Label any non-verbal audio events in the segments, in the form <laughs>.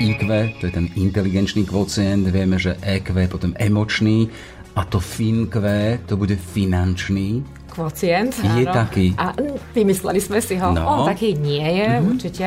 IQ, to je ten inteligenčný kvocient, vieme, že EQ je potom emočný a to FINQ, to bude finančný. Kvocient, Je áno. taký. A vymysleli sme si ho. No. On taký nie je, Mhm. určite.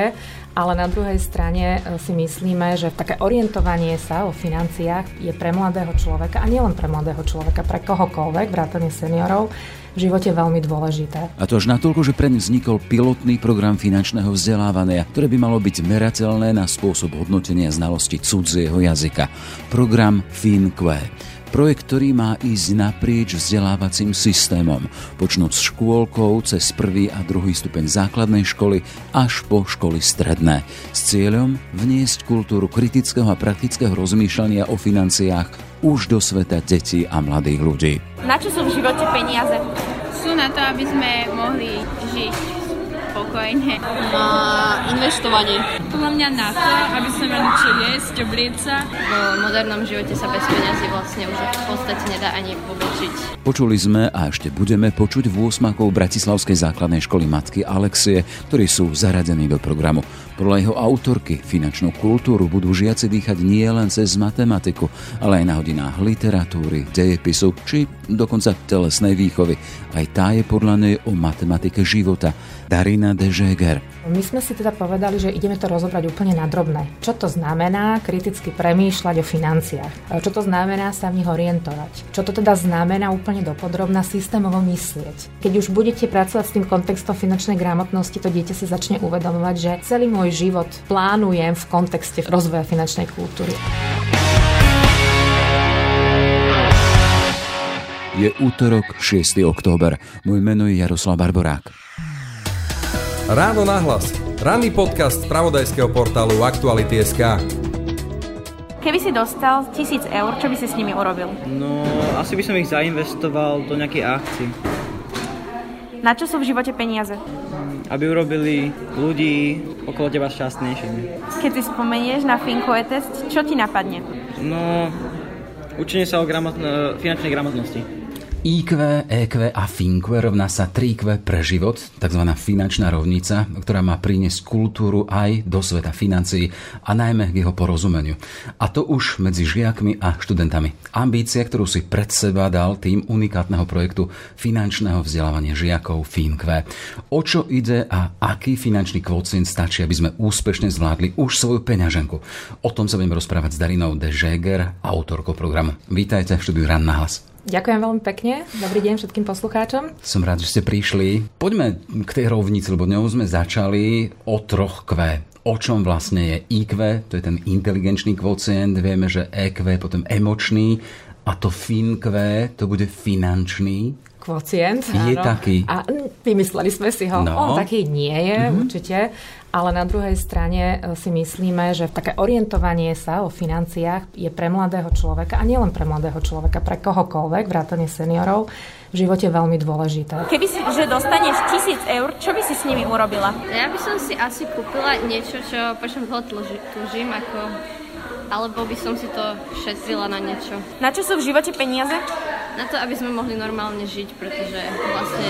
Ale na druhej strane e, si myslíme, že také orientovanie sa o financiách je pre mladého človeka, a nielen pre mladého človeka, pre kohokoľvek, vrátane seniorov, v živote veľmi dôležité. A to až natoľko, že pre ne vznikol pilotný program finančného vzdelávania, ktoré by malo byť merateľné na spôsob hodnotenia znalosti cudzieho jazyka. Program FinQué. Projekt, ktorý má ísť naprieč vzdelávacím systémom, počnúť s škôlkou cez prvý a druhý stupeň základnej školy až po školy stredné, s cieľom vniesť kultúru kritického a praktického rozmýšľania o financiách už do sveta detí a mladých ľudí. Na čo sú v živote peniaze? Sú na to, aby sme mohli žiť spokojne. na investovanie. Podľa mňa na to, aby sme mali čo jesť, obliec sa. V modernom živote sa bez peniazy vlastne už v podstate nedá ani vôbec žiť. Počuli sme a ešte budeme počuť v úsmakov Bratislavskej základnej školy matky Alexie, ktorí sú zaradení do programu. Podľa jeho autorky finančnú kultúru budú žiaci dýchať nie len cez matematiku, ale aj na hodinách literatúry, dejepisu či dokonca telesnej výchovy. Aj tá je podľa nej o matematike života. Darina de Žeger. My sme si teda povedali, že ideme to rozobrať úplne na drobné. Čo to znamená kriticky premýšľať o financiách? Čo to znamená sa v nich orientovať? Čo to teda znamená úplne dopodrobná systémovo myslieť? Keď už budete pracovať s tým kontextom finančnej gramotnosti, to dieťa si začne uvedomovať, že celý môj život plánujem v kontexte rozvoja finančnej kultúry. Je útorok 6. október. Moje meno je Jaroslav Barborák. Ráno nahlas. Ranný podcast z pravodajského portálu Aktuality.sk. Keby si dostal tisíc eur, čo by si s nimi urobil? No, asi by som ich zainvestoval do nejakej akcie. Na čo sú v živote peniaze? Aby urobili ľudí okolo teba šťastnejšími. Keď si spomenieš na Finkoe test, čo ti napadne? No, učenie sa o gramotn- finančnej gramotnosti. IQ, EQ a FINQ rovná sa 3Q pre život, tzv. finančná rovnica, ktorá má priniesť kultúru aj do sveta financií a najmä k jeho porozumeniu. A to už medzi žiakmi a študentami. Ambícia, ktorú si pred seba dal tým unikátneho projektu finančného vzdelávania žiakov FINQ. O čo ide a aký finančný kvocient stačí, aby sme úspešne zvládli už svoju peňaženku. O tom sa budem rozprávať s Darinou de Žeger, autorkou programu. Vítajte v štúdiu Ran na hlas. Ďakujem veľmi pekne. Dobrý deň všetkým poslucháčom. Som rád, že ste prišli. Poďme k tej rovnici, lebo ňou sme začali o troch Q. O čom vlastne je IQ, to je ten inteligenčný kvocient, vieme, že EQ je potom emočný a to FINQ, to bude finančný. Kvocient. Je áno. taký. A vymysleli sme si ho. No. On taký nie je, určite. Ale na druhej strane e, si myslíme, že také orientovanie sa o financiách je pre mladého človeka, a nielen pre mladého človeka, pre kohokoľvek, vrátane seniorov, v živote veľmi dôležité. Keby si, že dostaneš tisíc eur, čo by si s nimi urobila? Ja by som si asi kúpila niečo, čo po čom dlho túžim, ako... alebo by som si to šetrila na niečo. Na čo sú v živote peniaze? Na to, aby sme mohli normálne žiť, pretože vlastne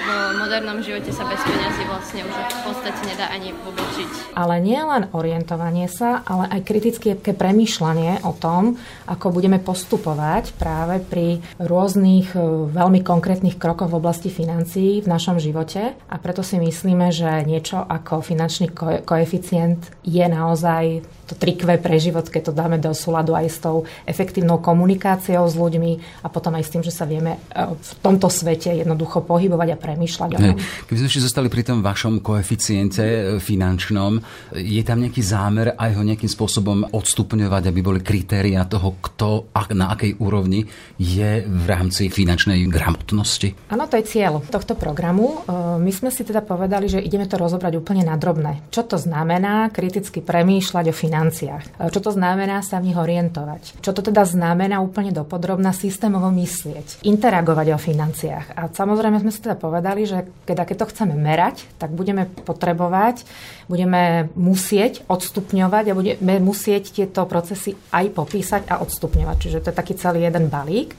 v modernom živote sa bez peniazy vlastne už v podstate nedá ani vôbec žiť. Ale nie len orientovanie sa, ale aj kritické premýšľanie o tom, ako budeme postupovať práve pri rôznych e, veľmi konkrétnych krokoch v oblasti financií v našom živote. A preto si myslíme, že niečo ako finančný ko- koeficient je naozaj to trikve pre život, keď to dáme do súladu aj s tou efektívnou komunikáciou s ľuďmi a potom aj s tým, že sa vieme e, v tomto svete jednoducho pohybovať a premýšľať o. Keby sme ešte zostali pri tom vašom koeficiente e, finančnom, je tam nejaký zámer aj ho nejakým spôsobom odstupňovať, aby boli kritéria toho, kto a na akej úrovni je v rámci finančnej gramotnosti? Áno, to je cieľ tohto programu. E, My sme si teda povedali, že ideme to rozobrať úplne na drobné. Čo to znamená kriticky premýšľať o financiách? E, Čo to znamená sa v nich orientovať? Čo to teda znamená úplne dopodrobná systémovo myslieť? Interagovať o financiách. A samozrejme sme si teda povedali, že keď, keď to chceme merať, tak budeme potrebovať, budeme musieť odstupňovať a budeme musieť tieto procesy aj popísať a odstupňovať. Čiže to je taký celý jeden balík.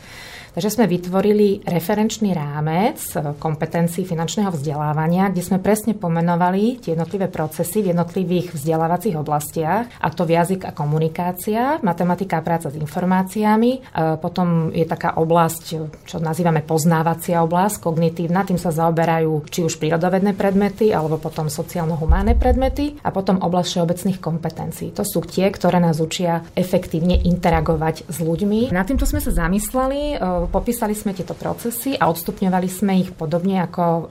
Takže sme vytvorili referenčný rámec kompetencií finančného vzdelávania, kde sme presne pomenovali tie jednotlivé procesy v jednotlivých vzdelávacích oblastiach, a to jazyk a komunikácia, matematika a práca s informáciami. E, potom je taká oblasť, čo nazývame poznávacia oblasť, kognitívna, tým sa zaoberajú či už prírodovedné predmety, alebo potom sociálno-humánne predmety a potom oblasť všeobecných kompetencií. To sú tie, ktoré nás učia efektívne interagovať s ľuďmi. Na týmto sme sa zamysleli, e, popísali sme tieto procesy a odstupňovali sme ich podobne, ako e,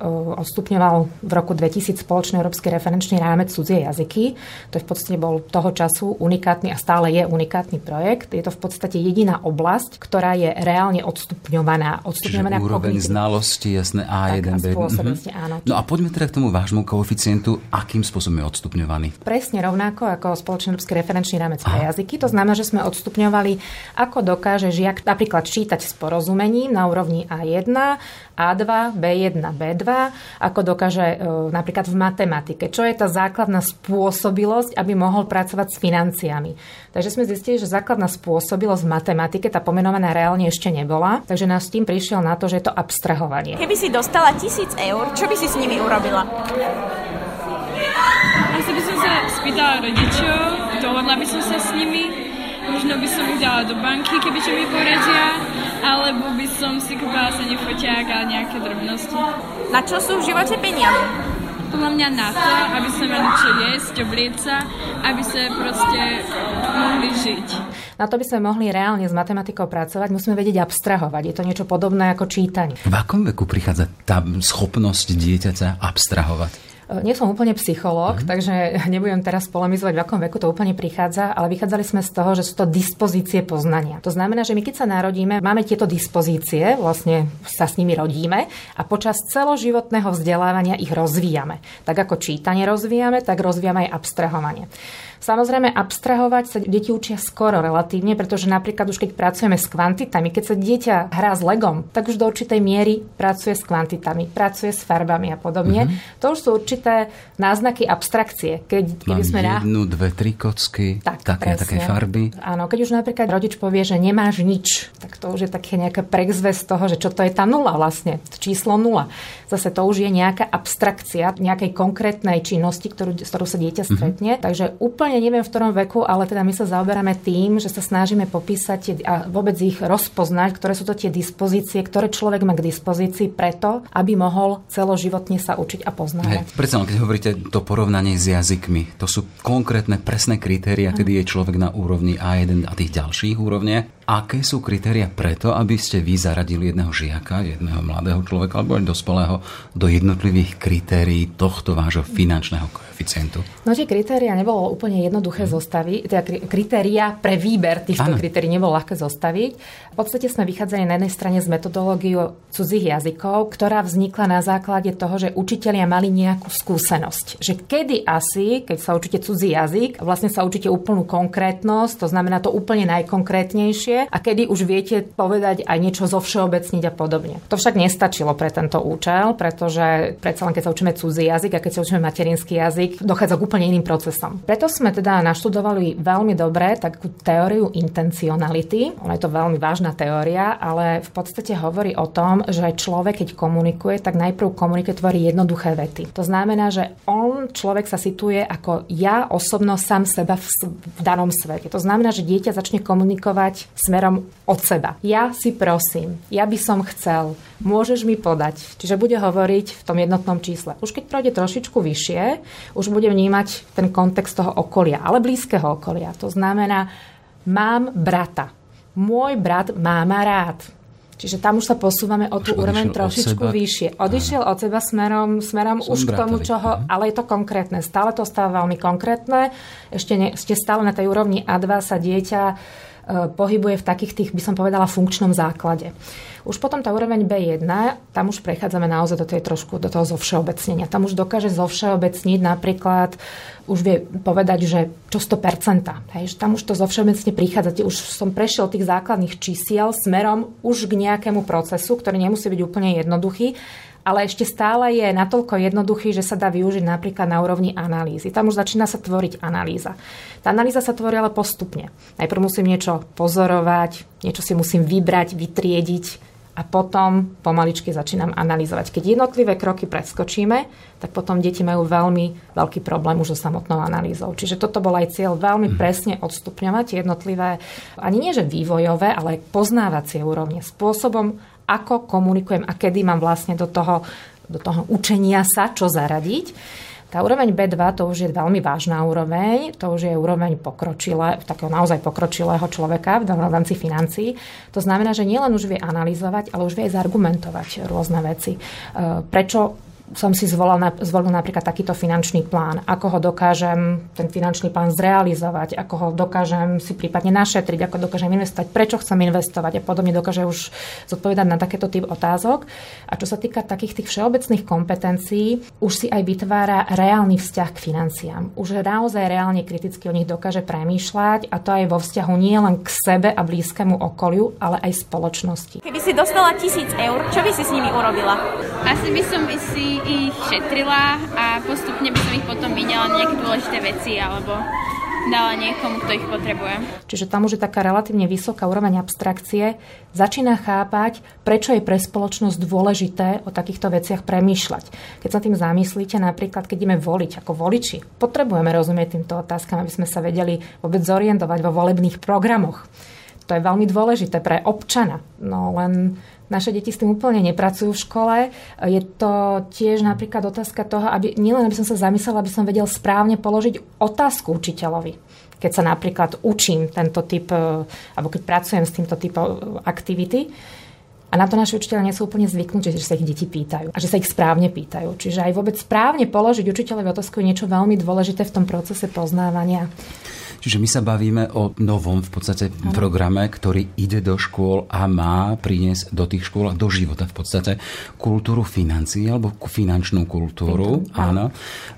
odstupňoval v roku 2000 spoločný európsky referenčný rámec cudzie jazyky. To je v podstate bol toho času unikátny a stále je unikátny projekt. Je to v podstate jediná oblasť, ktorá je reálne odstupňovaná. odstupňovaná Čiže úroveň kognitívne. znalosti, jasné A1, B. Mhm. Áno. No a poďme teda k tomu vášmu koeficientu, akým spôsobom je odstupňovaný. Presne rovnako ako spoločný európsky referenčný rámec pre jazyky. To znamená, že sme odstupňovali, ako dokáže žiak napríklad čítať s porozumením na úrovni A1, A2, B1, B2, ako dokáže e, napríklad v matematike. Čo je tá základná spôsobilosť, aby mohol pracovať s financiami. Takže sme zistili, že základná spôsobilosť v matematike, tá pomenovaná reálne ešte nebola, takže nás tým prišiel na to, že je to abstrahovanie. Keby si dostala tisíc eur, čo by si s nimi urobila? Asi by som sa spýtala rodičov, dohodla by som sa s nimi, možno by som ich dala do banky, keby čo mi poradia, alebo by som si kúpala sa nefoťák a nejaké drobnosti. Na čo sú v živote peniaze? podľa mňa na to, aby sme mali čo jesť, oblieť sa, aby sme proste mohli žiť. Na to by sme mohli reálne s matematikou pracovať, musíme vedieť abstrahovať. Je to niečo podobné ako čítanie. V akom veku prichádza tá schopnosť dieťaťa abstrahovať? Nie som úplne psychológ, mm. takže <laughs> nebudem teraz polemizovať, v akom veku to úplne prichádza, ale vychádzali sme z toho, že sú to dispozície poznania. To znamená, že my keď sa narodíme, máme tieto dispozície, vlastne sa s nimi rodíme a počas celoživotného vzdelávania ich rozvíjame. Tak ako čítanie rozvíjame, tak rozvíjame aj abstrahovanie. Samozrejme, abstrahovať sa deti učia skoro relatívne, pretože napríklad už keď pracujeme s kvantitami, keď sa dieťa hrá s legom, tak už do určitej miery pracuje s kvantitami, pracuje s farbami a podobne. Mm-hmm. To už sú určité náznaky abstrakcie. Keď, keby sme jednu, dve, tri kocky, tak, také, také farby. Áno, keď už napríklad rodič povie, že nemáš nič, tak to už je také nejaká prekzvesť toho, že čo to je tá nula vlastne, číslo nula. Zase to už je nejaká abstrakcia nejakej konkrétnej činnosti, ktorú, s ktorou sa dieťa mhm. stretne. Mm-hmm. Takže úplne úplne neviem v ktorom veku, ale teda my sa zaoberáme tým, že sa snažíme popísať a vôbec ich rozpoznať, ktoré sú to tie dispozície, ktoré človek má k dispozícii preto, aby mohol celoživotne sa učiť a poznávať. Hey, predsa keď hovoríte to porovnanie s jazykmi, to sú konkrétne presné kritéria, kedy je človek na úrovni A1 a tých ďalších úrovniach. Aké sú kritéria preto, aby ste vy zaradili jedného žiaka, jedného mladého človeka alebo aj dospelého do jednotlivých kritérií tohto vášho finančného koeficientu? No tie kritéria nebolo úplne jednoduché hmm. zostaviť, teda kritéria pre výber týchto ano. kritérií nebolo ľahké zostaviť. V podstate sme vychádzali na jednej strane z metodológiu cudzích jazykov, ktorá vznikla na základe toho, že učitelia mali nejakú skúsenosť. Že kedy asi, keď sa učíte cudzí jazyk, vlastne sa učíte úplnú konkrétnosť, to znamená to úplne najkonkrétnejšie, a kedy už viete povedať aj niečo zo všeobecniť a podobne. To však nestačilo pre tento účel, pretože predsa len keď sa učíme cudzí jazyk a keď sa učíme materinský jazyk, dochádza k úplne iným procesom. Preto sme teda naštudovali veľmi dobre takú teóriu intencionality. Ona je to veľmi vážna teória, ale v podstate hovorí o tom, že človek, keď komunikuje, tak najprv komunikuje, tvorí jednoduché vety. To znamená, že on, človek sa situuje ako ja osobno sám seba v, v danom svete. To znamená, že dieťa začne komunikovať smerom od seba. Ja si prosím, ja by som chcel, môžeš mi podať. Čiže bude hovoriť v tom jednotnom čísle. Už keď projde trošičku vyššie, už bude vnímať ten kontext toho okolia, ale blízkeho okolia. To znamená, mám brata. Môj brat má ma rád. Čiže tam už sa posúvame o tú úroveň trošičku od vyššie. Odišiel od seba smerom, smerom už k tomu, čo ho, ale je to konkrétne. Stále to stáva veľmi konkrétne. Ešte, ne, ešte stále na tej úrovni A2 sa dieťa pohybuje v takých tých, by som povedala, funkčnom základe. Už potom tá úroveň B1, tam už prechádzame naozaj do tej trošku, do toho zovšeobecnenia. Tam už dokáže zovšeobecniť napríklad, už vie povedať, že čo 100%. Hej, že tam už to zovšeobecne prichádza. Už som prešiel tých základných čísiel smerom už k nejakému procesu, ktorý nemusí byť úplne jednoduchý, ale ešte stále je natoľko jednoduchý, že sa dá využiť napríklad na úrovni analýzy. Tam už začína sa tvoriť analýza. Tá analýza sa tvorí ale postupne. Najprv musím niečo pozorovať, niečo si musím vybrať, vytriediť, a potom pomaličky začínam analyzovať. Keď jednotlivé kroky preskočíme, tak potom deti majú veľmi veľký problém už so samotnou analýzou. Čiže toto bol aj cieľ veľmi mhm. presne odstupňovať jednotlivé, ani nie že vývojové, ale poznávacie úrovne spôsobom, ako komunikujem a kedy mám vlastne do toho, do toho učenia sa, čo zaradiť. Tá úroveň B2 to už je veľmi vážna úroveň, to už je úroveň pokročilé, takého naozaj pokročilého človeka v rámci financií. To znamená, že nielen už vie analyzovať, ale už vie aj zargumentovať rôzne veci. E, prečo som si zvolil, zvolil napríklad takýto finančný plán. Ako ho dokážem ten finančný plán zrealizovať, ako ho dokážem si prípadne našetriť, ako dokážem investovať, prečo chcem investovať a podobne dokáže už zodpovedať na takéto typ otázok. A čo sa týka takých tých všeobecných kompetencií, už si aj vytvára reálny vzťah k financiám. Už naozaj reálne kriticky o nich dokáže premýšľať a to aj vo vzťahu nie len k sebe a blízkemu okoliu, ale aj spoločnosti. Keby si dostala tisíc eur, čo by si s nimi urobila? Asi by som si ich šetrila a postupne by som ich potom vyňala nejaké dôležité veci alebo dala niekomu, kto ich potrebuje. Čiže tam už je taká relatívne vysoká úroveň abstrakcie, začína chápať, prečo je pre spoločnosť dôležité o takýchto veciach premýšľať. Keď sa tým zamyslíte, napríklad keď ideme voliť ako voliči, potrebujeme rozumieť týmto otázkam, aby sme sa vedeli vôbec zorientovať vo volebných programoch. To je veľmi dôležité pre občana. No len naše deti s tým úplne nepracujú v škole. Je to tiež napríklad otázka toho, aby nielen aby som sa zamyslela, aby som vedel správne položiť otázku učiteľovi. Keď sa napríklad učím tento typ, e, alebo keď pracujem s týmto typom aktivity, a na to naši učiteľe nie sú úplne zvyknutí, že sa ich deti pýtajú a že sa ich správne pýtajú. Čiže aj vôbec správne položiť učiteľovi otázku je niečo veľmi dôležité v tom procese poznávania. Čiže my sa bavíme o novom v podstate ano. programe, ktorý ide do škôl a má priniesť do tých škôl a do života v podstate kultúru financií alebo finančnú kultúru. Áno. áno.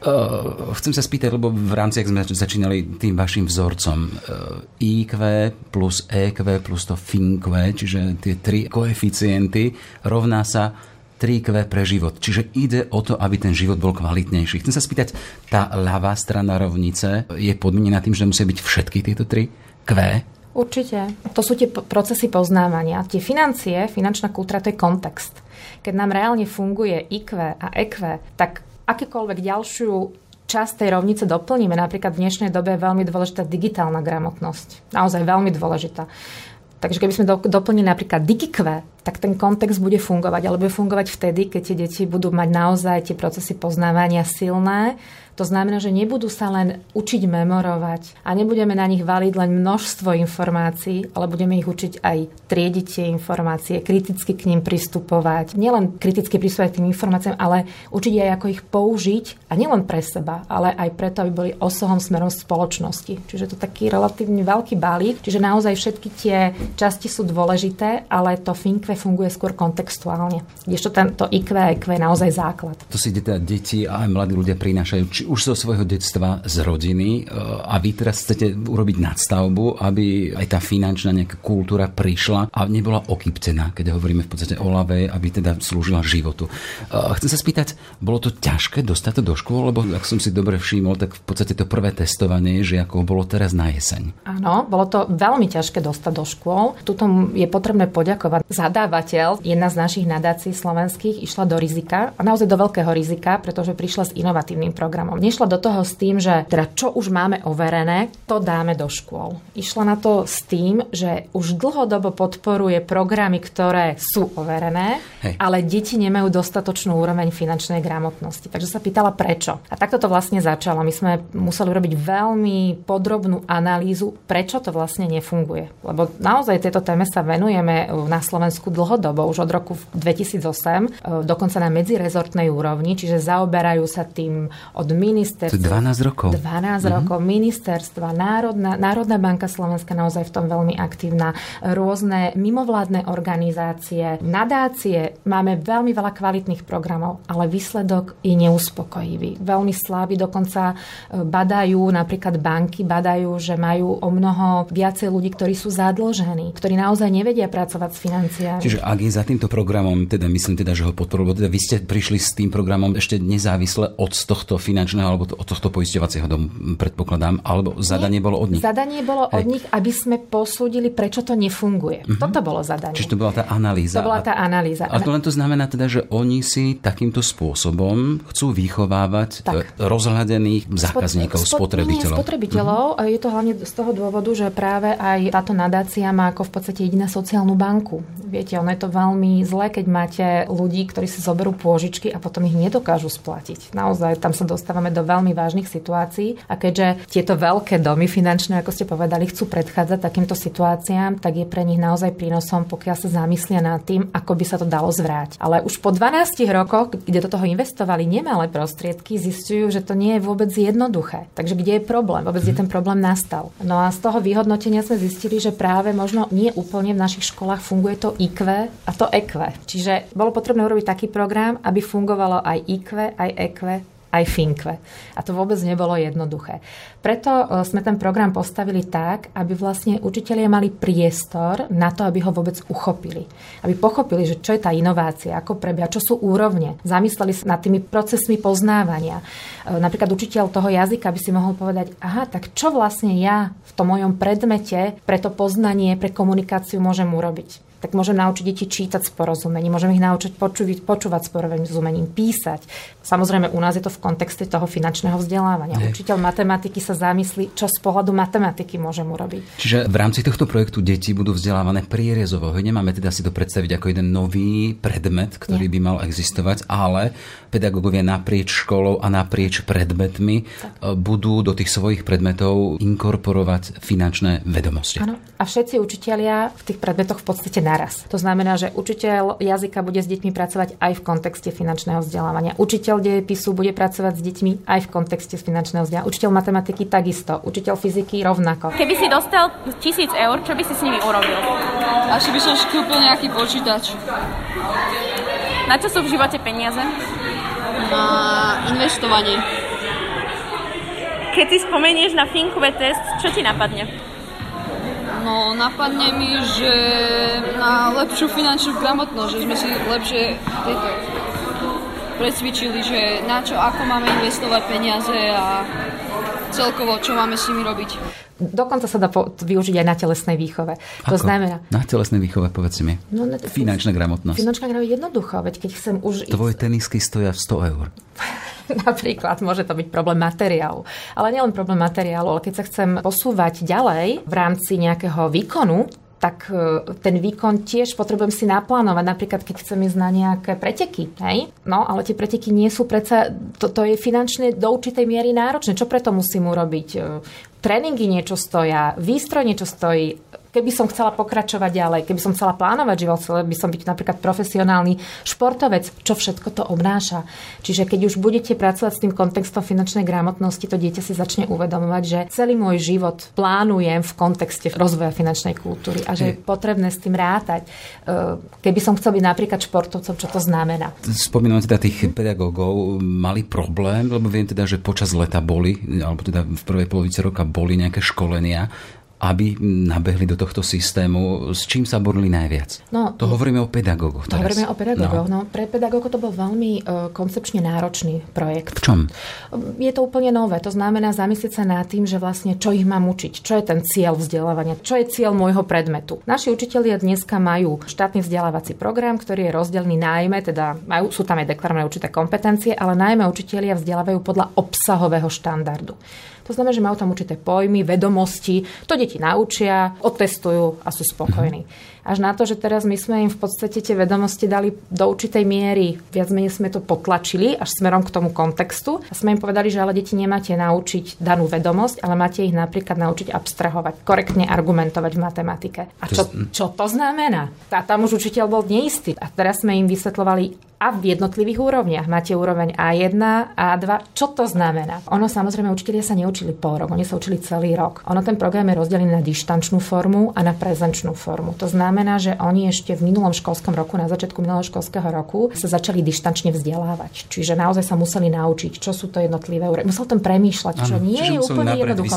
Uh, chcem sa spýtať, lebo v rámci, ak sme začínali tým vašim vzorcom, uh, IQ plus EQ plus to FINQ, čiže tie tri koeficienty rovná sa 3Q pre život. Čiže ide o to, aby ten život bol kvalitnejší. Chcem sa spýtať, tá ľavá strana rovnice je podmienená tým, že musia byť všetky tieto tri Q? Určite. To sú tie procesy poznávania. Tie financie, finančná kultúra, to je kontext. Keď nám reálne funguje IQ a EQ, tak akýkoľvek ďalšiu časť tej rovnice doplníme. Napríklad v dnešnej dobe je veľmi dôležitá digitálna gramotnosť. Naozaj veľmi dôležitá. Takže keby sme doplnili napríklad DigiQ, tak ten kontext bude fungovať, ale bude fungovať vtedy, keď tie deti budú mať naozaj tie procesy poznávania silné to znamená, že nebudú sa len učiť memorovať a nebudeme na nich valiť len množstvo informácií, ale budeme ich učiť aj triediť tie informácie, kriticky k ním pristupovať. Nielen kriticky pristupovať k tým informáciám, ale učiť aj ako ich použiť a nielen pre seba, ale aj preto, aby boli osohom smerom spoločnosti. Čiže to taký relatívne veľký balík, čiže naozaj všetky tie časti sú dôležité, ale to FINKVE funguje skôr kontextuálne. Kdežto tento IQ a EQ je naozaj základ. To si teda deti a aj mladí ľudia prinášajú či už zo svojho detstva, z rodiny e, a vy teraz chcete urobiť nadstavbu, aby aj tá finančná nejaká kultúra prišla a nebola okyptená, keď hovoríme v podstate o lave, aby teda slúžila životu. E, chcem sa spýtať, bolo to ťažké dostať to do škôl, lebo ak som si dobre všimol, tak v podstate to prvé testovanie že ako bolo teraz na jeseň. Áno, bolo to veľmi ťažké dostať do škôl. Tuto je potrebné poďakovať. Zadávateľ, jedna z našich nadácií slovenských, išla do rizika a naozaj do veľkého rizika, pretože prišla s inovatívnym programom programom. Nešla do toho s tým, že teda čo už máme overené, to dáme do škôl. Išla na to s tým, že už dlhodobo podporuje programy, ktoré sú overené, Hej. ale deti nemajú dostatočnú úroveň finančnej gramotnosti. Takže sa pýtala prečo. A takto to vlastne začalo. My sme museli robiť veľmi podrobnú analýzu, prečo to vlastne nefunguje. Lebo naozaj tieto téme sa venujeme na Slovensku dlhodobo, už od roku 2008, e, dokonca na medzirezortnej úrovni, čiže zaoberajú sa tým od ministerstva. 12 rokov. 12 mm-hmm. rokov. Ministerstva, Národná, Národná banka Slovenska naozaj v tom veľmi aktívna. Rôzne mimovládne organizácie, nadácie. Máme veľmi veľa kvalitných programov, ale výsledok je neuspokojivý. Veľmi slabý, dokonca e, badajú, napríklad banky badajú, že majú o mnoho viacej ľudí, ktorí sú zadlžení, ktorí naozaj nevedia pracovať s financiami. Čiže ak je za týmto programom, teda myslím teda, že ho podporujú, teda vy ste prišli s tým programom ešte nezávisle od tohto finančného alebo od tohto poisťovacieho domu, predpokladám, alebo zadanie Nie, bolo od nich? Zadanie bolo Hej. od nich, aby sme posúdili, prečo to nefunguje. Uh-huh. Toto bolo zadanie. Čiže to bola tá analýza. To bola tá analýza. A to len to znamená teda, že oni si takýmto spôsobom chcú vychovávať tak. E, rozhľadených zákazníkov, spot, spotrebiteľov. Nie, spotrebiteľov. Uh-huh. Je to hlavne z toho dôvodu, že práve aj táto nadácia má ako v podstate jediná sociálnu banku. Viete, ono je to veľmi zlé, keď máte ľudí, ktorí si zoberú pôžičky a potom ich nedokážu splatiť. Naozaj tam sa dostávame do veľmi vážnych situácií a keďže tieto veľké domy finančné, ako ste povedali, chcú predchádzať takýmto situáciám, tak je pre nich naozaj prínosom, pokiaľ sa zamyslia nad tým, ako by sa to dalo zvráť. Ale už po 12 rokoch, kde do toho investovali nemalé prostriedky, zistujú, že to nie je vôbec jednoduché. Takže kde je problém? Vôbec kde ten problém nastal? No a z toho vyhodnotenia sme zistili, že práve možno nie úplne v našich školách funguje to IQ a to EQ. Čiže bolo potrebné urobiť taký program, aby fungovalo aj IQ, aj EQ, aj Finkve. A to vôbec nebolo jednoduché. Preto e, sme ten program postavili tak, aby vlastne učitelia mali priestor na to, aby ho vôbec uchopili. Aby pochopili, že čo je tá inovácia, ako prebieha, čo sú úrovne. Zamysleli sa nad tými procesmi poznávania. E, napríklad učiteľ toho jazyka by si mohol povedať, aha, tak čo vlastne ja v tom mojom predmete pre to poznanie, pre komunikáciu môžem urobiť tak môžem naučiť deti čítať s porozumením, môžem ich naučiť počuť, počúvať s porozumením, písať. Samozrejme, u nás je to v kontexte toho finančného vzdelávania. Nie. Učiteľ matematiky sa zamyslí, čo z pohľadu matematiky môžem urobiť. Čiže v rámci tohto projektu deti budú vzdelávané prierezovo. Nemáme teda si to predstaviť ako jeden nový predmet, ktorý Nie. by mal existovať, ale pedagógovia naprieč školou a naprieč predmetmi tak. E, budú do tých svojich predmetov inkorporovať finančné vedomosti. Áno. A všetci učitelia v tých predmetoch v podstate naraz. To znamená, že učiteľ jazyka bude s deťmi pracovať aj v kontexte finančného vzdelávania. Učiteľ dejepisu bude pracovať s deťmi aj v kontexte finančného vzdelávania. Učiteľ matematiky takisto. Učiteľ fyziky rovnako. Keby si dostal tisíc eur, čo by si s nimi urobil? Asi by som si kúpil nejaký počítač. Na čo sú v živote peniaze? Na investovanie. Keď si spomenieš na Finkve test, čo ti napadne? No, napadne mi, že na lepšiu finančnú gramotnosť, že sme si lepšie tieto precvičili, že na čo, ako máme investovať peniaze a celkovo, čo máme s nimi robiť. Dokonca sa dá po- využiť aj na telesnej výchove. Ako? To znamená... Na telesnej výchove, povedz mi. No, na, Finančná gramotnosť. Finančná gramotnosť je jednoduchá, veď keď chcem už... Tvoje tenisky stoja v 100 eur. <laughs> <laughs> Napríklad môže to byť problém materiálu. Ale nielen problém materiálu, ale keď sa chcem posúvať ďalej v rámci nejakého výkonu, tak e, ten výkon tiež potrebujem si naplánovať. Napríklad, keď chcem ísť na nejaké preteky. Hej? No, ale tie preteky nie sú predsa, to, to je finančne do určitej miery náročné. Čo preto musím urobiť? E, tréningy niečo stoja, výstroj niečo stojí, keby som chcela pokračovať ďalej, keby som chcela plánovať život, chcela by som byť napríklad profesionálny športovec, čo všetko to obnáša. Čiže keď už budete pracovať s tým kontextom finančnej gramotnosti, to dieťa si začne uvedomovať, že celý môj život plánujem v kontexte rozvoja finančnej kultúry a že je potrebné s tým rátať. E, keby som chcel byť napríklad športovcom, čo to znamená? Spomínam teda tých pedagógov, mali problém, lebo viem teda, že počas leta boli, alebo teda v prvej polovici roka boli nejaké školenia aby nabehli do tohto systému. S čím sa borili najviac? No, to hovoríme o pedagógoch. Teraz. Hovoríme o pedagógoch. No. no pre pedagógov to bol veľmi uh, koncepčne náročný projekt. V čom? Je to úplne nové. To znamená zamyslieť sa nad tým, že vlastne čo ich mám učiť, čo je ten cieľ vzdelávania, čo je cieľ môjho predmetu. Naši učitelia dneska majú štátny vzdelávací program, ktorý je rozdelený najmä, teda majú, sú tam aj deklarované určité kompetencie, ale najmä učitelia vzdelávajú podľa obsahového štandardu. To znamená, že majú tam určité pojmy, vedomosti, to deti naučia, otestujú a sú spokojní. Až na to, že teraz my sme im v podstate tie vedomosti dali do určitej miery, viac menej sme to potlačili až smerom k tomu kontextu a sme im povedali, že ale deti nemáte naučiť danú vedomosť, ale máte ich napríklad naučiť abstrahovať, korektne argumentovať v matematike. A čo, čo to znamená? A tam už učiteľ bol neistý. A teraz sme im vysvetlovali, a v jednotlivých úrovniach. Máte úroveň A1, A2. Čo to znamená? Ono samozrejme, učitelia sa neučili pol rok, oni sa učili celý rok. Ono ten program je rozdelený na dištančnú formu a na prezenčnú formu. To znamená, znamená, že oni ešte v minulom školskom roku, na začiatku minulého školského roku, sa začali dištančne vzdelávať. Čiže naozaj sa museli naučiť, čo sú to jednotlivé úroveň. Musel tam premýšľať, čo ano, nie je úplne jednoducho.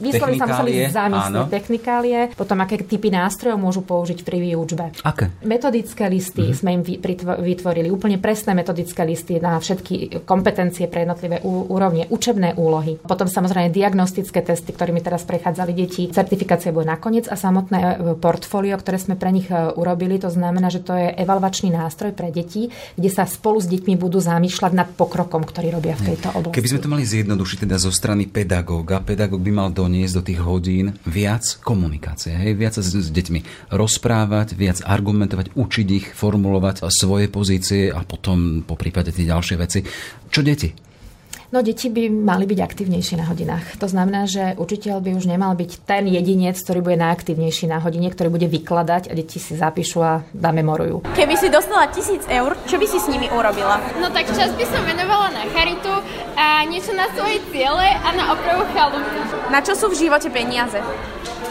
Vyslovene sa museli zamyslieť technikálie, potom aké typy nástrojov môžu použiť pri výučbe. Aké? Metodické listy mm-hmm. sme im vytvorili, úplne presné metodické listy na všetky kompetencie pre jednotlivé úrovne, učebné úlohy. Potom samozrejme diagnostické testy, ktorými teraz prechádzali deti. Certifikácia bude nakoniec a samotné e, portfólio, ktoré sme pre nich e, urobili, to znamená, že to je evalvačný nástroj pre deti, kde sa spolu s deťmi budú zamýšľať nad pokrokom, ktorý robia v tejto oblasti. Keby sme to mali zjednodušiť teda zo strany pedagóga, pedagóg by mal doniesť do tých hodín viac komunikácie, hej, viac s, s deťmi rozprávať, viac argumentovať, učiť ich formulovať svoje pozície a potom po prípade tie ďalšie veci. Čo deti? No deti by mali byť aktívnejšie na hodinách. To znamená, že učiteľ by už nemal byť ten jedinec, ktorý bude najaktívnejší na hodine, ktorý bude vykladať a deti si zapíšu a zamemorujú. Keby si dostala tisíc eur, čo by si s nimi urobila? No tak čas by som venovala na charitu a niečo na svoje ciele a na opravu chalupy. Na čo sú v živote peniaze?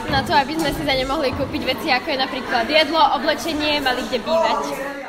Na to, aby sme si za ne mohli kúpiť veci ako je napríklad jedlo, oblečenie, mali kde bývať.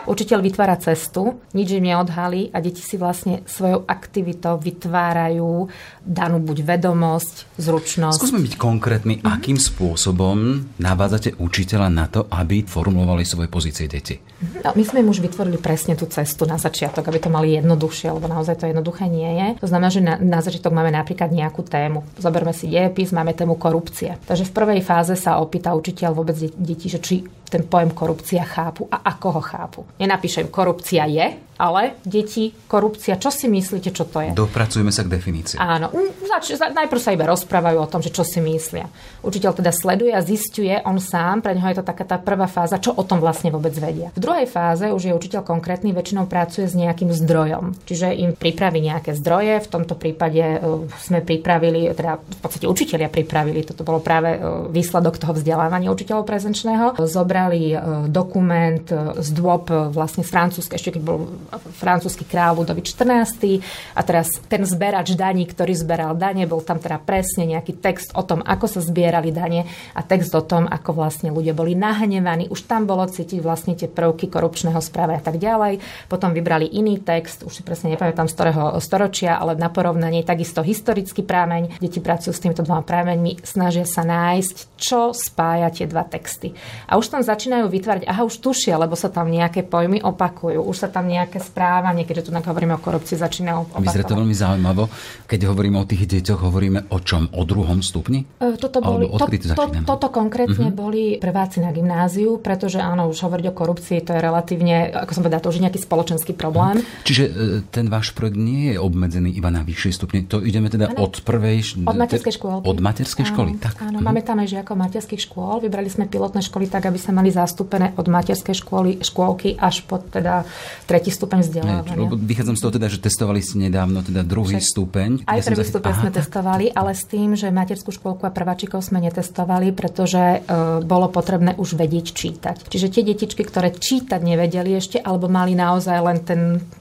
Učiteľ vytvára cestu, nič im neodhalí a deti si vlastne svojou aktivitou vytvárajú danú buď vedomosť, zručnosť. Skúsme byť konkrétni, mm-hmm. akým spôsobom navádzate učiteľa na to, aby formulovali svoje pozície deti. No, my sme im už vytvorili presne tú cestu na začiatok, aby to mali jednoduchšie, lebo naozaj to jednoduché nie je. To znamená, že na, na začiatok máme napríklad nejakú tému. Zoberme si dejepis, máme tému korupcie. Takže v prvej fáze sa opýta učiteľ vôbec detí, že či ten pojem korupcia chápu a ako ho chápu. Nenapíšem, korupcia je, ale deti, korupcia, čo si myslíte, čo to je? Dopracujeme sa k definícii. Áno, zač- najprv sa iba rozprávajú o tom, že čo si myslia. Učiteľ teda sleduje a zistuje on sám, pre neho je to taká tá prvá fáza, čo o tom vlastne vôbec vedia. V druhej fáze už je učiteľ konkrétny, väčšinou pracuje s nejakým zdrojom, čiže im pripraví nejaké zdroje, v tomto prípade uh, sme pripravili, teda v podstate učiteľia pripravili, toto bolo práve uh, výsledok toho vzdelávania učiteľov prezenčného. Zobrali uh, dokument z dôb vlastne z Francúzska, ešte keď bol francúzsky kráľ Ludovič XIV a teraz ten zberač daní, ktorý zberal dane, bol tam teda presne nejaký text o tom, ako sa zbierali dane a text o tom, ako vlastne ľudia boli nahnevaní. Už tam bolo cítiť vlastne tie prvky korupčného správy a tak ďalej. Potom vybrali iný text, už si presne nepamätám z ktorého storočia, ale na porovnanie takisto historický prámeň. Deti pracujú s týmito dvoma prámeňmi, snažia sa nájsť, čo spája tie dva texty. A už tam začínajú vytvárať, aha, už tušia, lebo sa tam nejaké pojmy opakujú, už sa tam nejaké správanie, keďže tu hovoríme o korupcii, začína opakovať. Vyzerá to veľmi zaujímavo. Keď hovoríme o tých deťoch, hovoríme o čom? O druhom stupni? E, toto boli, to, to, toto konkrétne uh-huh. boli prváci na gymnáziu, pretože áno, už hovoriť o korupcii, to je relatívne, ako som povedala, to už je nejaký spoločenský problém. Uh-huh. Čiže e, ten váš projekt nie je obmedzený iba na vyššie stupne. To ideme teda ano. od prvej... Od materskej školy. Od materskej áno, školy, tak. Áno, uh-huh. máme tam aj žiakov materských škôl. Vybrali sme pilotné školy tak, aby sa mali zastúpené od materskej školy, škôlky až po teda tretí stupeň vzdelávania lebo vychádzam z toho teda, že testovali ste nedávno teda druhý Však, stupeň. Aj ja prvý stupeň sme testovali, ale s tým, že materskú školku a prváčikov sme netestovali, pretože e, bolo potrebné už vedieť čítať. Čiže tie detičky, ktoré čítať nevedeli ešte, alebo mali naozaj len ten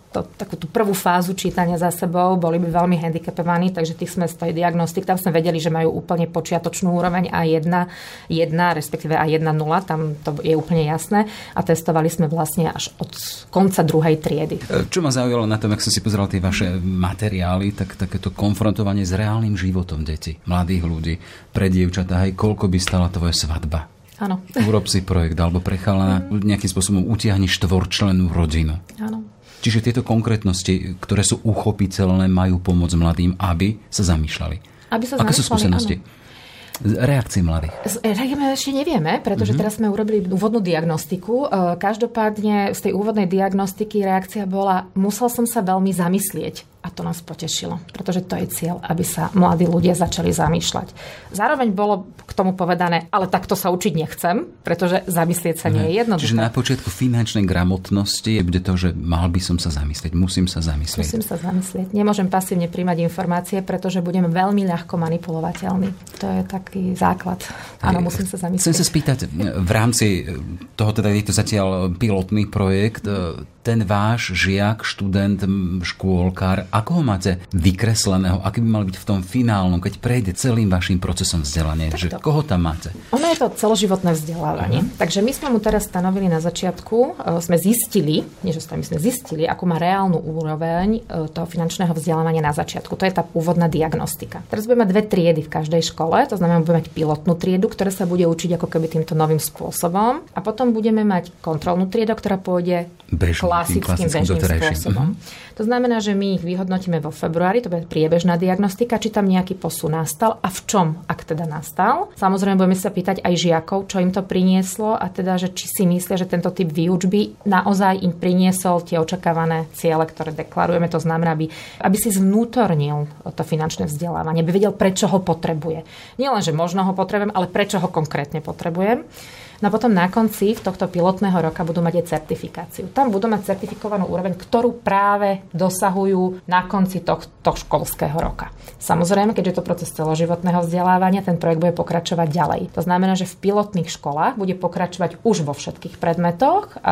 to, takú tú prvú fázu čítania za sebou, boli by veľmi handicapovaní, takže tých sme z tej diagnostik, tam sme vedeli, že majú úplne počiatočnú úroveň A1, 1, respektíve A1, 0, tam to je úplne jasné a testovali sme vlastne až od konca druhej triedy. Čo ma zaujalo na tom, ak som si pozeral tie vaše materiály, tak takéto konfrontovanie s reálnym životom detí, mladých ľudí, pre dievčatá, hej, koľko by stala tvoja svadba? Áno. Urob si projekt, alebo prechala nejakým spôsobom utiahni štvorčlenú rodinu. Áno. Čiže tieto konkrétnosti, ktoré sú uchopiteľné, majú pomôcť mladým, aby sa zamýšľali. Aby sa Aké sú skúsenosti? Áno. Reakcie mladých? Reakcie ešte nevieme, pretože mm-hmm. teraz sme urobili úvodnú diagnostiku. E, každopádne z tej úvodnej diagnostiky reakcia bola, musel som sa veľmi zamyslieť a to nás potešilo, pretože to je cieľ, aby sa mladí ľudia začali zamýšľať. Zároveň bolo k tomu povedané, ale takto sa učiť nechcem, pretože zamyslieť sa nie je jednoduché. Čiže na počiatku finančnej gramotnosti bude to, že mal by som sa zamyslieť, musím sa zamyslieť. Musím sa zamyslieť. Nemôžem pasívne príjmať informácie, pretože budem veľmi ľahko manipulovateľný. To je taký základ. Áno, musím sa zamyslieť. Chcem sa spýtať, v rámci toho teda je to zatiaľ pilotný projekt, ten váš žiak, študent, škôlkar, ako ho máte vykresleného, aký by mal byť v tom finálnom, keď prejde celým vašim procesom vzdelania, že koho tam máte? Ono je to celoživotné vzdelávanie. Uh-huh. Takže my sme mu teraz stanovili na začiatku, e, sme zistili, nie že sme zistili, ako má reálnu úroveň e, toho finančného vzdelávania na začiatku. To je tá pôvodná diagnostika. Teraz budeme mať dve triedy v každej škole, to znamená, budeme mať pilotnú triedu, ktorá sa bude učiť ako keby týmto novým spôsobom a potom budeme mať kontrolnú triedu, ktorá pôjde Bežný, klasickým bežným spôsobom. Uh-huh. To znamená, že my ich vyhodnotíme vo februári, to bude priebežná diagnostika, či tam nejaký posun nastal a v čom, ak teda nastal. Samozrejme budeme sa pýtať aj žiakov, čo im to prinieslo a teda, že či si myslia, že tento typ výučby naozaj im priniesol tie očakávané ciele, ktoré deklarujeme. To znamená, aby, aby si zvnútornil to finančné vzdelávanie, aby vedel, prečo ho potrebuje. Nie len, že možno ho potrebujem, ale prečo ho konkrétne potrebujem. No a potom na konci tohto pilotného roka budú mať aj certifikáciu. Tam budú mať certifikovanú úroveň, ktorú práve dosahujú na konci tohto školského roka. Samozrejme, keďže je to proces celoživotného vzdelávania, ten projekt bude pokračovať ďalej. To znamená, že v pilotných školách bude pokračovať už vo všetkých predmetoch e,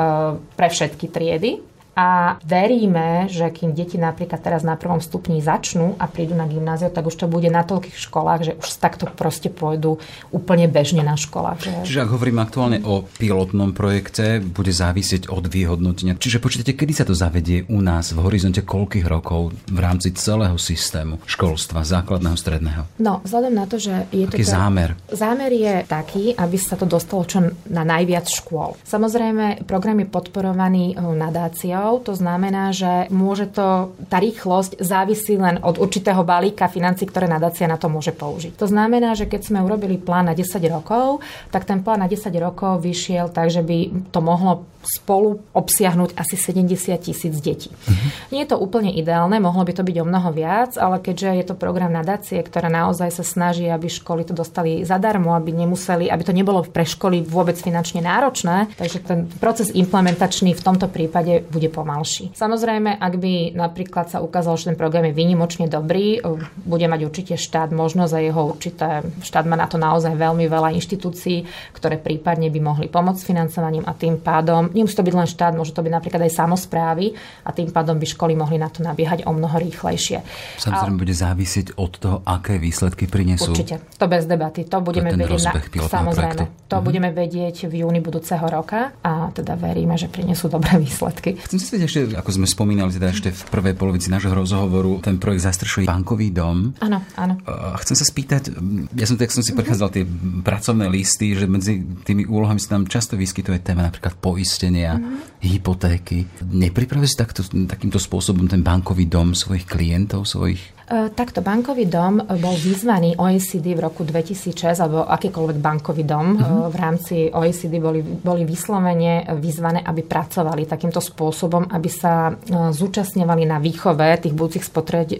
pre všetky triedy, a veríme, že kým deti napríklad teraz na prvom stupni začnú a prídu na gymnáziu, tak už to bude na toľkých školách, že už takto proste pôjdu úplne bežne na školách. Že... Čiže ak hovorím aktuálne o pilotnom projekte, bude závisieť od vyhodnotenia. Čiže počítate, kedy sa to zavedie u nás v horizonte koľkých rokov v rámci celého systému školstva, základného, stredného? No, vzhľadom na to, že je Aký to... zámer? Zámer je taký, aby sa to dostalo čo na najviac škôl. Samozrejme, program je podporovaný eh, nadáciou, rokov. To znamená, že môže to, tá rýchlosť závisí len od určitého balíka financí, ktoré nadácia na to môže použiť. To znamená, že keď sme urobili plán na 10 rokov, tak ten plán na 10 rokov vyšiel tak, že by to mohlo spolu obsiahnuť asi 70 tisíc detí. Uh-huh. Nie je to úplne ideálne, mohlo by to byť o mnoho viac, ale keďže je to program nadácie, ktorá naozaj sa snaží, aby školy to dostali zadarmo, aby nemuseli, aby to nebolo pre školy vôbec finančne náročné, takže ten proces implementačný v tomto prípade bude pomalší. Samozrejme, ak by napríklad sa ukázalo, že ten program je výnimočne dobrý, bude mať určite štát možnosť a jeho určité, štát má na to naozaj veľmi veľa inštitúcií, ktoré prípadne by mohli pomôcť s financovaním a tým pádom, nemusí to byť len štát, môže to byť napríklad aj samozprávy a tým pádom by školy mohli na to nabiehať o mnoho rýchlejšie. Samozrejme a... bude závisieť od toho, aké výsledky prinesú. Určite, to bez debaty. To budeme to vedieť. Na... Samozrejme, projektu. to uh-huh. budeme vedieť v júni budúceho roka a teda veríme, že prinesú dobré výsledky. Chcem si ešte, ako sme spomínali, teda ešte v prvej polovici nášho rozhovoru, ten projekt zastrešuje bankový dom. Áno, áno. Chcem sa spýtať, ja som, tak som si prechádzal tie pracovné listy, že medzi tými úlohami sa tam často vyskytuje téma napríklad poistenia, mm-hmm. hypotéky. Nepripravuje si takto, takýmto spôsobom ten bankový dom svojich klientov, svojich takto bankový dom bol vyzvaný OECD v roku 2006, alebo akýkoľvek bankový dom uh-huh. v rámci OECD boli, boli vyslovene vyzvané, aby pracovali takýmto spôsobom, aby sa e, zúčastňovali na výchove tých budúcich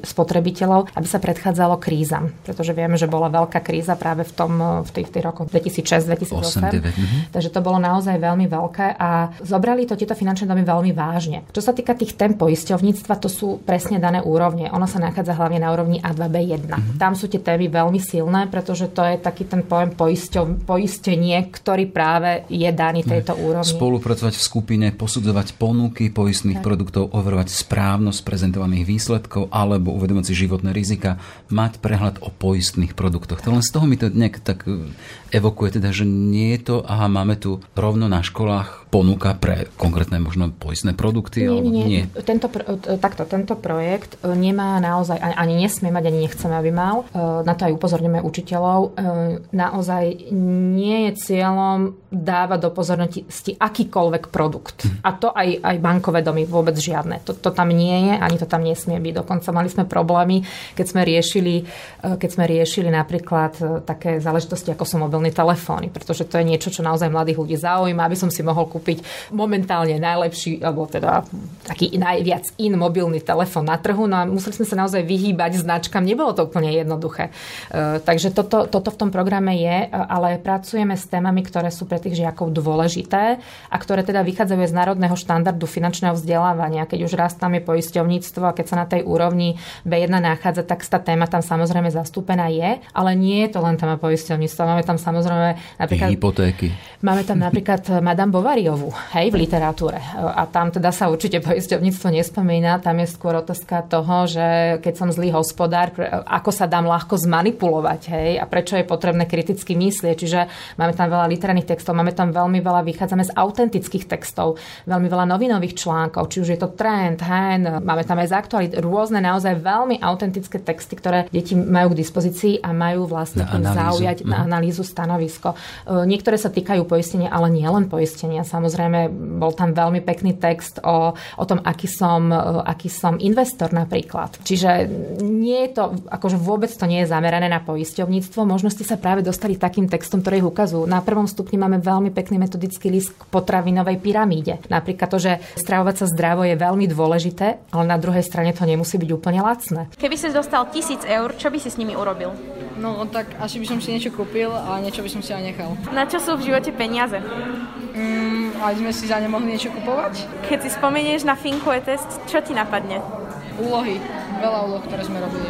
spotrebiteľov, aby sa predchádzalo krízam. Pretože vieme, že bola veľká kríza práve v, tom, v tých, tých rokoch 2006-2008. Uh-huh. Takže to bolo naozaj veľmi veľké a zobrali to tieto finančné domy veľmi vážne. Čo sa týka tých temp poisťovníctva, to sú presne dané úrovne. Ono sa nachádza hlavne hlavne na úrovni A2B1. Mm-hmm. Tam sú tie témy veľmi silné, pretože to je taký ten pojem poisťo, poistenie, ktorý práve je daný tejto úrovni. Spolupracovať v skupine, posudzovať ponuky poistných tak. produktov, overovať správnosť prezentovaných výsledkov alebo uvedomovať si životné rizika, mať prehľad o poistných produktoch. To len z toho mi to nejak tak e, evokuje, teda, že nie je to, aha, máme tu rovno na školách ponuka pre konkrétne možno poistné produkty? Nie, alebo nie. nie. Tento, takto, tento projekt e, nemá naozaj ani nesmie mať, ani nechceme, aby mal. E, na to aj upozorňujeme učiteľov. E, naozaj nie je cieľom dávať do pozornosti akýkoľvek produkt. Hm. A to aj, aj bankové domy, vôbec žiadne. To, to tam nie je, ani to tam nesmie byť. Dokonca mali sme problémy, keď sme riešili, keď sme riešili napríklad také záležitosti, ako sú mobilné telefóny, pretože to je niečo, čo naozaj mladých ľudí zaujíma, aby som si mohol kúpiť momentálne najlepší, alebo teda taký najviac in mobilný telefón na trhu. No a museli sme sa naozaj vyhýbať vyhýbať značkám. Nebolo to úplne jednoduché. E, takže toto, toto v tom programe je, ale pracujeme s témami, ktoré sú pre tých žiakov dôležité a ktoré teda vychádzajú z národného štandardu finančného vzdelávania. Keď už raz tam je poisťovníctvo a keď sa na tej úrovni B1 nachádza, tak tá téma tam samozrejme zastúpená je, ale nie je to len téma poisťovníctva. Máme tam samozrejme napríklad... Hypotéky. Máme tam napríklad Madame Bovary Máriovú, hej, v literatúre. A tam teda sa určite poisťovníctvo nespomína, tam je skôr otázka toho, že keď som zlý hospodár, ako sa dám ľahko zmanipulovať, hej, a prečo je potrebné kriticky myslieť. Čiže máme tam veľa literárnych textov, máme tam veľmi veľa, vychádzame z autentických textov, veľmi veľa novinových článkov, či už je to trend, hen, máme tam aj z aktualit, rôzne naozaj veľmi autentické texty, ktoré deti majú k dispozícii a majú vlastne tým zaujať mm. na mhm. analýzu stanovisko. E, niektoré sa týkajú poistenia, ale nie len poistenia. Samozrejme, bol tam veľmi pekný text o, o tom, aký som, e, aký som investor napríklad. Čiže nie je to, akože vôbec to nie je zamerané na poisťovníctvo. Možno ste sa práve dostali takým textom, ktorý ich ukazujú. Na prvom stupni máme veľmi pekný metodický list k potravinovej pyramíde. Napríklad to, že stravovať sa zdravo je veľmi dôležité, ale na druhej strane to nemusí byť úplne lacné. Keby si dostal tisíc eur, čo by si s nimi urobil? No tak asi by som si niečo kúpil a niečo by som si aj nechal. Na čo sú v živote peniaze? Mm, aj sme si za ne mohli niečo kupovať. Keď si spomenieš na Finkue test, čo ti napadne? Úlohy. Veľa úloh, ktoré sme robili.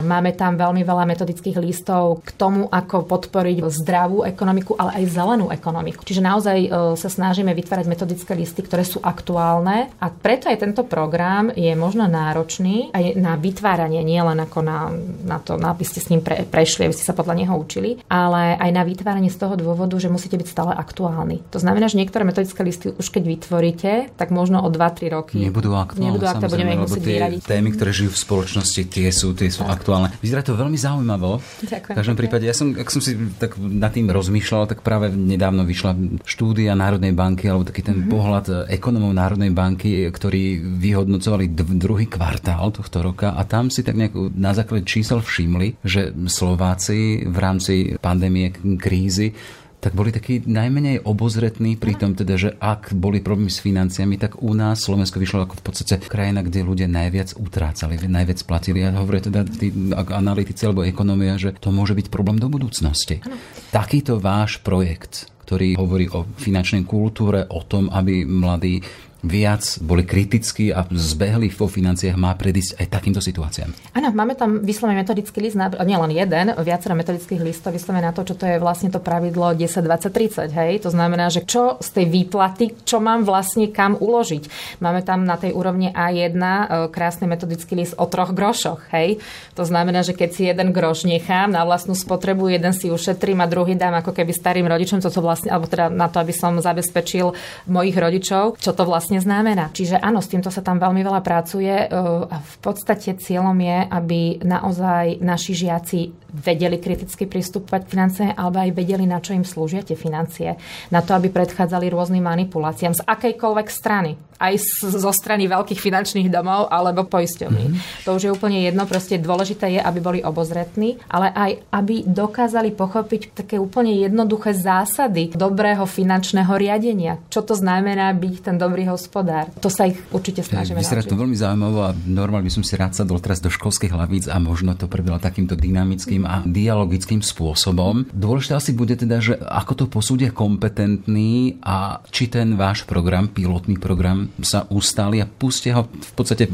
Máme tam veľmi veľa metodických listov k tomu, ako podporiť zdravú ekonomiku, ale aj zelenú ekonomiku. Čiže naozaj e, sa snažíme vytvárať metodické listy, ktoré sú aktuálne a preto aj tento program je možno náročný aj na vytváranie, nie len ako na, na to, na aby ste s ním pre, prešli, aby ste sa podľa neho učili, ale aj na vytváranie z toho dôvodu, že musíte byť stále aktuálni. To znamená, že niektoré metodické listy už keď vytvoríte, tak možno o 2-3 roky nebudú aktuálne. Nebudú aktuálne, budeme ich musieť vyradiť. Témy, ktoré žijú v spoločnosti, tie sú, tie sú aktuálne aktuálne. Vyzerá to veľmi zaujímavo. Ďakujem. V každom prípade, ja som, ak som si tak nad tým rozmýšľal, tak práve nedávno vyšla štúdia Národnej banky, alebo taký ten mm-hmm. pohľad ekonomov Národnej banky, ktorí vyhodnocovali druhý kvartál tohto roka a tam si tak nejak na základe čísel všimli, že Slováci v rámci pandémie krízy tak boli takí najmenej obozretní pri tom, teda, že ak boli problémy s financiami, tak u nás Slovensko vyšlo ako v podstate krajina, kde ľudia najviac utrácali, najviac platili. A hovoria teda tí analytici alebo ekonomia, že to môže byť problém do budúcnosti. Ano. Takýto váš projekt ktorý hovorí o finančnej kultúre, o tom, aby mladí viac boli kritickí a zbehli vo financiách, má predísť aj takýmto situáciám. Áno, máme tam vyslovene metodický list, nielen jeden, viacero metodických listov vyslovene na to, čo to je vlastne to pravidlo 10, 20, 30. Hej? To znamená, že čo z tej výplaty, čo mám vlastne kam uložiť. Máme tam na tej úrovni A1 e, krásny metodický list o troch grošoch. Hej? To znamená, že keď si jeden groš nechám na vlastnú spotrebu, jeden si ušetrím a druhý dám ako keby starým rodičom, to vlastne, alebo teda na to, aby som zabezpečil mojich rodičov, čo to vlastne vlastne znamená. Čiže áno, s týmto sa tam veľmi veľa pracuje e, a v podstate cieľom je, aby naozaj naši žiaci vedeli kriticky pristupovať k financie, alebo aj vedeli, na čo im slúžia tie financie. Na to, aby predchádzali rôznym manipuláciám z akejkoľvek strany aj zo strany veľkých finančných domov alebo poisťovní. Mm-hmm. To už je úplne jedno, proste dôležité je, aby boli obozretní, ale aj aby dokázali pochopiť také úplne jednoduché zásady dobrého finančného riadenia. Čo to znamená byť ten dobrý hospodár. To sa ich určite snažíme Vyzerá to veľmi zaujímavé a normálne by som si rád sadol teraz do školských hlavíc a možno to prebila takýmto dynamickým a dialogickým spôsobom. Dôležité asi bude teda, že ako to posúdia kompetentní a či ten váš program, pilotný program sa ustáli a pustia ho v podstate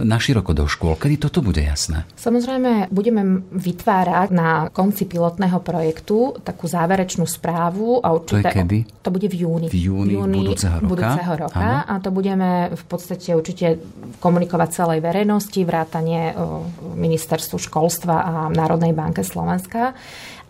naširoko do škôl. Kedy toto bude jasné? Samozrejme, budeme vytvárať na konci pilotného projektu takú záverečnú správu. A určite, to je kedy? To bude v júni. V júni, v júni budúceho roka. Budúceho roka a to budeme v podstate určite komunikovať celej verejnosti, vrátanie ministerstvu školstva a Národnej banke Slovenska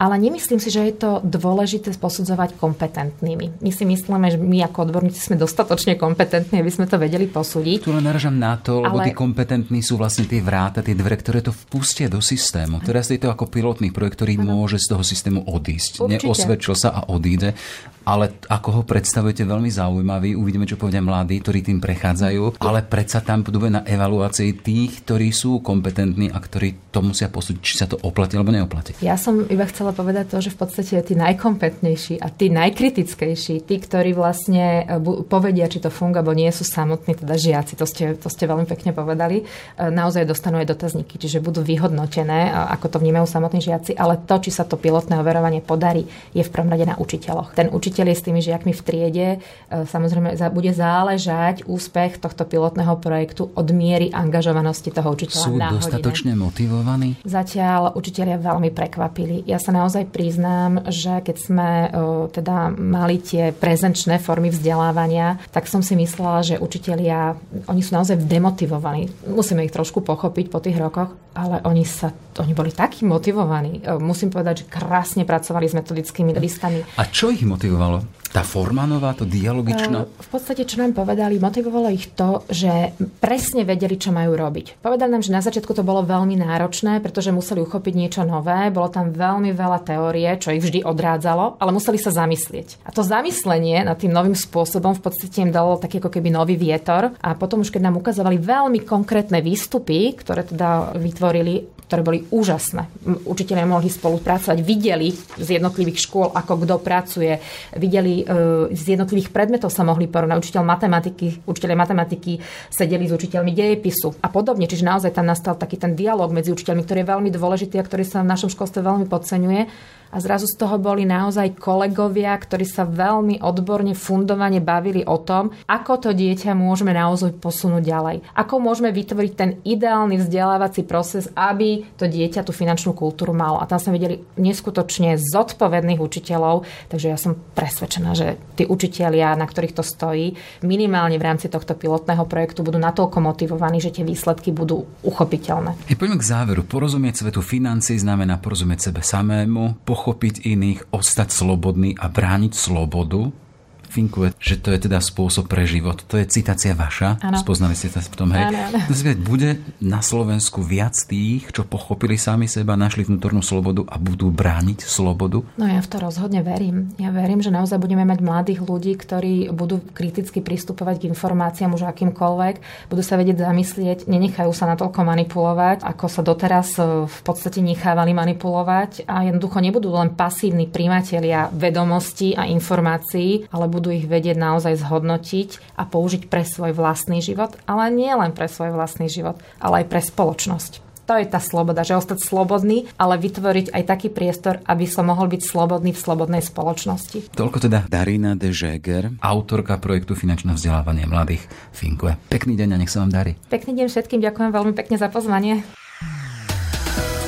ale nemyslím si, že je to dôležité posudzovať kompetentnými. My si myslíme, že my ako odborníci sme dostatočne kompetentní, aby sme to vedeli posúdiť. Tu len naražam na to, lebo tí kompetentní sú vlastne tie vráta, tie dvere, ktoré to vpustia do systému. Teraz je to ako pilotný projekt, ktorý ano. môže z toho systému odísť. Určite. Neosvedčil sa a odíde ale ako ho predstavujete veľmi zaujímavý. Uvidíme, čo povedia mladí, ktorí tým prechádzajú, ale predsa tam budú na evaluácii tých, ktorí sú kompetentní a ktorí to musia posúdiť, či sa to oplatí alebo neoplatí. Ja som iba chcela povedať to, že v podstate tí najkompetentnejší a tí najkritickejší, tí, ktorí vlastne e, povedia, či to funguje, alebo nie sú samotní, teda žiaci, to ste, to ste veľmi pekne povedali, e, naozaj dostanú aj dotazníky, čiže budú vyhodnotené, e, ako to vnímajú samotní žiaci, ale to, či sa to pilotné overovanie podarí, je v prvom rade na učiteľoch. Ten učiteľ učiteľi s tými žiakmi v triede. Samozrejme, bude záležať úspech tohto pilotného projektu od miery angažovanosti toho učiteľa Sú na dostatočne hodine. motivovaní? Zatiaľ učiteľia veľmi prekvapili. Ja sa naozaj priznám, že keď sme teda mali tie prezenčné formy vzdelávania, tak som si myslela, že učiteľia, oni sú naozaj demotivovaní. Musíme ich trošku pochopiť po tých rokoch, ale oni sa, oni boli takí motivovaní. Musím povedať, že krásne pracovali s metodickými listami. A čo ich motivovalo? Tá forma nová, to dialogičná? V podstate, čo nám povedali, motivovalo ich to, že presne vedeli, čo majú robiť. Povedali nám, že na začiatku to bolo veľmi náročné, pretože museli uchopiť niečo nové, bolo tam veľmi veľa teórie, čo ich vždy odrádzalo, ale museli sa zamyslieť. A to zamyslenie nad tým novým spôsobom v podstate im dalo taký ako keby nový vietor a potom už keď nám ukazovali veľmi konkrétne výstupy, ktoré teda vytvorili, ktoré boli úžasné. Učiteľia mohli spolupracovať, videli z jednotlivých škôl, ako kto pracuje, videli E, z jednotlivých predmetov sa mohli porovnať. Učiteľ matematiky, učiteľe matematiky sedeli s učiteľmi dejepisu a podobne. Čiže naozaj tam nastal taký ten dialog medzi učiteľmi, ktorý je veľmi dôležitý a ktorý sa v našom školstve veľmi podceňuje a zrazu z toho boli naozaj kolegovia, ktorí sa veľmi odborne, fundovane bavili o tom, ako to dieťa môžeme naozaj posunúť ďalej. Ako môžeme vytvoriť ten ideálny vzdelávací proces, aby to dieťa tú finančnú kultúru malo. A tam sme videli neskutočne zodpovedných učiteľov, takže ja som presvedčená, že tí učitelia, na ktorých to stojí, minimálne v rámci tohto pilotného projektu budú natoľko motivovaní, že tie výsledky budú uchopiteľné. Hey, poďme k záveru. Porozumieť svetu financí znamená porozumieť sebe samému, pochopiť iných, ostať slobodný a brániť slobodu, Finkuje, že to je teda spôsob pre život. To je citácia vaša. Ano. Spoznali ste sa v tom, hej. Ano, ano. Bude na Slovensku viac tých, čo pochopili sami seba, našli vnútornú slobodu a budú brániť slobodu? No ja v to rozhodne verím. Ja verím, že naozaj budeme mať mladých ľudí, ktorí budú kriticky pristupovať k informáciám už akýmkoľvek, budú sa vedieť zamyslieť, nenechajú sa natoľko manipulovať, ako sa doteraz e, v podstate nechávali manipulovať a jednoducho nebudú len pasívni primatelia vedomostí a informácií, ale budú budú ich vedieť naozaj zhodnotiť a použiť pre svoj vlastný život, ale nie len pre svoj vlastný život, ale aj pre spoločnosť. To je tá sloboda, že ostať slobodný, ale vytvoriť aj taký priestor, aby som mohol byť slobodný v slobodnej spoločnosti. Toľko teda Darina de Žeger, autorka projektu Finančné vzdelávanie mladých Finkue. Pekný deň a nech sa vám darí. Pekný deň všetkým, ďakujem veľmi pekne za pozvanie.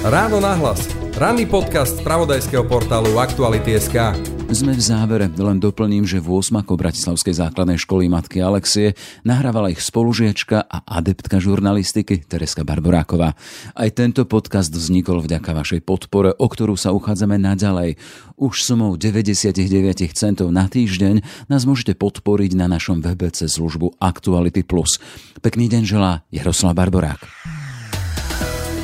Ráno nahlas. Ranný podcast z pravodajského portálu Aktuality.sk. Sme v závere, len doplním, že v 8. Bratislavskej základnej školy matky Alexie nahrávala ich spolužiačka a adeptka žurnalistiky Tereska Barboráková. Aj tento podcast vznikol vďaka vašej podpore, o ktorú sa uchádzame naďalej. Už sumou 99 centov na týždeň nás môžete podporiť na našom webe cez službu Actuality+. Pekný deň želá Jaroslav Barborák.